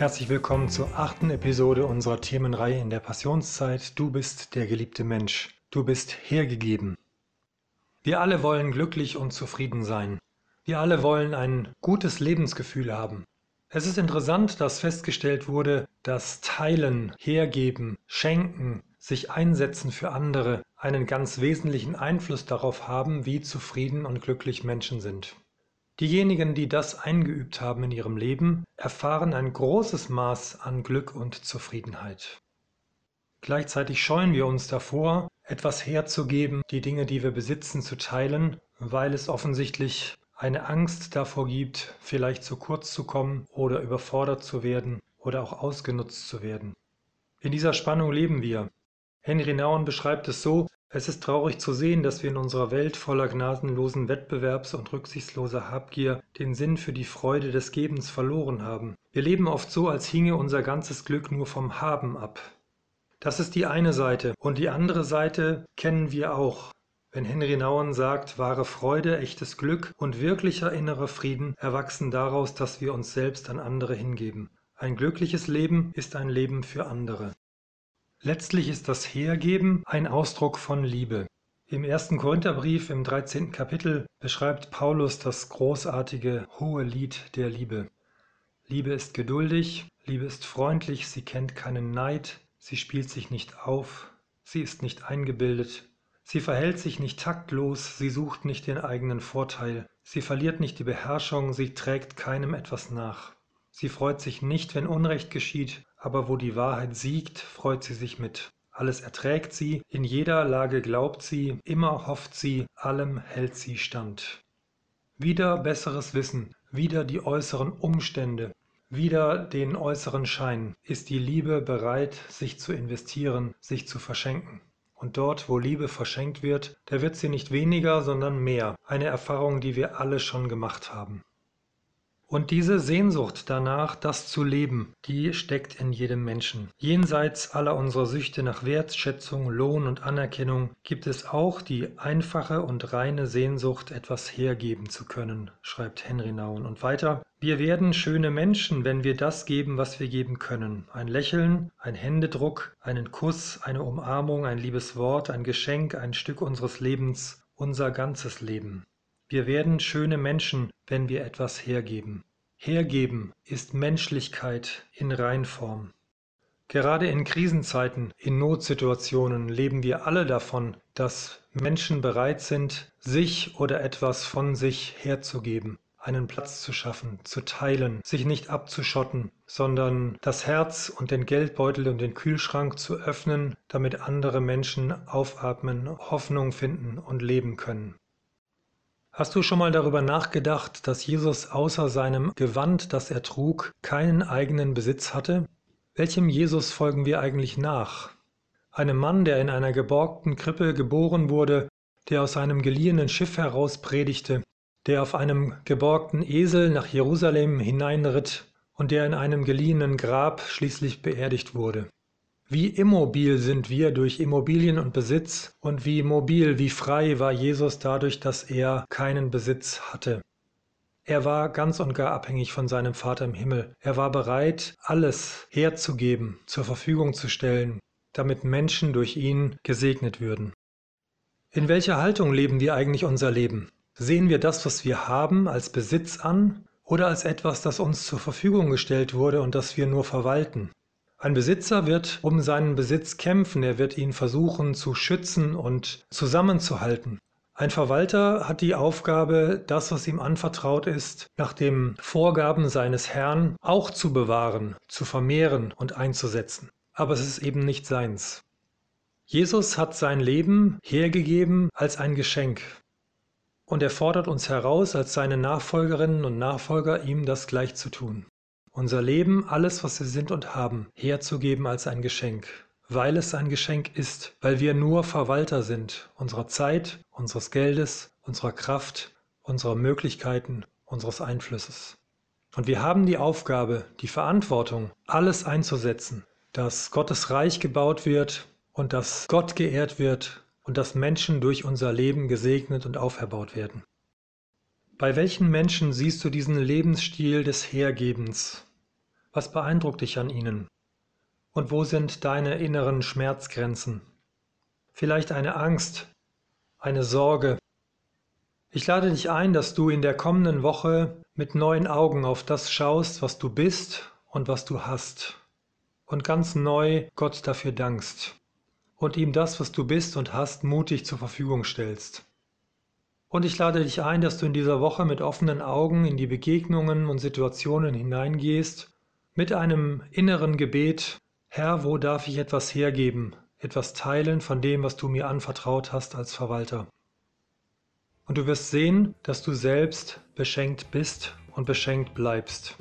Herzlich willkommen zur achten Episode unserer Themenreihe in der Passionszeit. Du bist der geliebte Mensch. Du bist hergegeben. Wir alle wollen glücklich und zufrieden sein. Wir alle wollen ein gutes Lebensgefühl haben. Es ist interessant, dass festgestellt wurde, dass Teilen, Hergeben, Schenken, sich einsetzen für andere einen ganz wesentlichen Einfluss darauf haben, wie zufrieden und glücklich Menschen sind. Diejenigen, die das eingeübt haben in ihrem Leben, erfahren ein großes Maß an Glück und Zufriedenheit. Gleichzeitig scheuen wir uns davor, etwas herzugeben, die Dinge, die wir besitzen, zu teilen, weil es offensichtlich eine Angst davor gibt, vielleicht zu kurz zu kommen oder überfordert zu werden oder auch ausgenutzt zu werden. In dieser Spannung leben wir. Henry Nouwen beschreibt es so, es ist traurig zu sehen, dass wir in unserer Welt voller gnadenlosen Wettbewerbs und rücksichtsloser Habgier den Sinn für die Freude des Gebens verloren haben. Wir leben oft so, als hinge unser ganzes Glück nur vom Haben ab. Das ist die eine Seite, und die andere Seite kennen wir auch. Wenn Henry Nouwen sagt, wahre Freude, echtes Glück und wirklicher innerer Frieden erwachsen daraus, dass wir uns selbst an andere hingeben. Ein glückliches Leben ist ein Leben für andere. Letztlich ist das Hergeben ein Ausdruck von Liebe. Im ersten Korintherbrief im 13. Kapitel beschreibt Paulus das großartige hohe Lied der Liebe. Liebe ist geduldig, Liebe ist freundlich, sie kennt keinen Neid, sie spielt sich nicht auf, sie ist nicht eingebildet, sie verhält sich nicht taktlos, sie sucht nicht den eigenen Vorteil, sie verliert nicht die Beherrschung, sie trägt keinem etwas nach. Sie freut sich nicht, wenn Unrecht geschieht, aber wo die Wahrheit siegt, freut sie sich mit. Alles erträgt sie, in jeder Lage glaubt sie, immer hofft sie, allem hält sie stand. Wieder besseres Wissen, wieder die äußeren Umstände, wieder den äußeren Schein, ist die Liebe bereit, sich zu investieren, sich zu verschenken. Und dort, wo Liebe verschenkt wird, da wird sie nicht weniger, sondern mehr, eine Erfahrung, die wir alle schon gemacht haben. Und diese Sehnsucht danach, das zu leben, die steckt in jedem Menschen. Jenseits aller unserer Süchte nach Wertschätzung, Lohn und Anerkennung gibt es auch die einfache und reine Sehnsucht, etwas hergeben zu können, schreibt Henry Nauen. Und weiter, wir werden schöne Menschen, wenn wir das geben, was wir geben können. Ein Lächeln, ein Händedruck, einen Kuss, eine Umarmung, ein liebes Wort, ein Geschenk, ein Stück unseres Lebens, unser ganzes Leben. Wir werden schöne Menschen, wenn wir etwas hergeben. Hergeben ist Menschlichkeit in Reinform. Gerade in Krisenzeiten, in Notsituationen leben wir alle davon, dass Menschen bereit sind, sich oder etwas von sich herzugeben, einen Platz zu schaffen, zu teilen, sich nicht abzuschotten, sondern das Herz und den Geldbeutel und den Kühlschrank zu öffnen, damit andere Menschen aufatmen, Hoffnung finden und leben können. Hast du schon mal darüber nachgedacht, dass Jesus außer seinem Gewand, das er trug, keinen eigenen Besitz hatte? Welchem Jesus folgen wir eigentlich nach? Einem Mann, der in einer geborgten Krippe geboren wurde, der aus einem geliehenen Schiff heraus predigte, der auf einem geborgten Esel nach Jerusalem hineinritt und der in einem geliehenen Grab schließlich beerdigt wurde. Wie immobil sind wir durch Immobilien und Besitz und wie mobil, wie frei war Jesus dadurch, dass er keinen Besitz hatte. Er war ganz und gar abhängig von seinem Vater im Himmel. Er war bereit, alles herzugeben, zur Verfügung zu stellen, damit Menschen durch ihn gesegnet würden. In welcher Haltung leben wir eigentlich unser Leben? Sehen wir das, was wir haben, als Besitz an oder als etwas, das uns zur Verfügung gestellt wurde und das wir nur verwalten? Ein Besitzer wird um seinen Besitz kämpfen, er wird ihn versuchen zu schützen und zusammenzuhalten. Ein Verwalter hat die Aufgabe, das, was ihm anvertraut ist, nach den Vorgaben seines Herrn auch zu bewahren, zu vermehren und einzusetzen. Aber es ist eben nicht seins. Jesus hat sein Leben hergegeben als ein Geschenk. Und er fordert uns heraus, als seine Nachfolgerinnen und Nachfolger, ihm das gleich zu tun unser Leben, alles, was wir sind und haben, herzugeben als ein Geschenk, weil es ein Geschenk ist, weil wir nur Verwalter sind unserer Zeit, unseres Geldes, unserer Kraft, unserer Möglichkeiten, unseres Einflusses. Und wir haben die Aufgabe, die Verantwortung, alles einzusetzen, dass Gottes Reich gebaut wird und dass Gott geehrt wird und dass Menschen durch unser Leben gesegnet und auferbaut werden. Bei welchen Menschen siehst du diesen Lebensstil des Hergebens? Was beeindruckt dich an ihnen? Und wo sind deine inneren Schmerzgrenzen? Vielleicht eine Angst, eine Sorge. Ich lade dich ein, dass du in der kommenden Woche mit neuen Augen auf das schaust, was du bist und was du hast. Und ganz neu Gott dafür dankst. Und ihm das, was du bist und hast, mutig zur Verfügung stellst. Und ich lade dich ein, dass du in dieser Woche mit offenen Augen in die Begegnungen und Situationen hineingehst, mit einem inneren Gebet, Herr, wo darf ich etwas hergeben, etwas teilen von dem, was du mir anvertraut hast als Verwalter. Und du wirst sehen, dass du selbst beschenkt bist und beschenkt bleibst.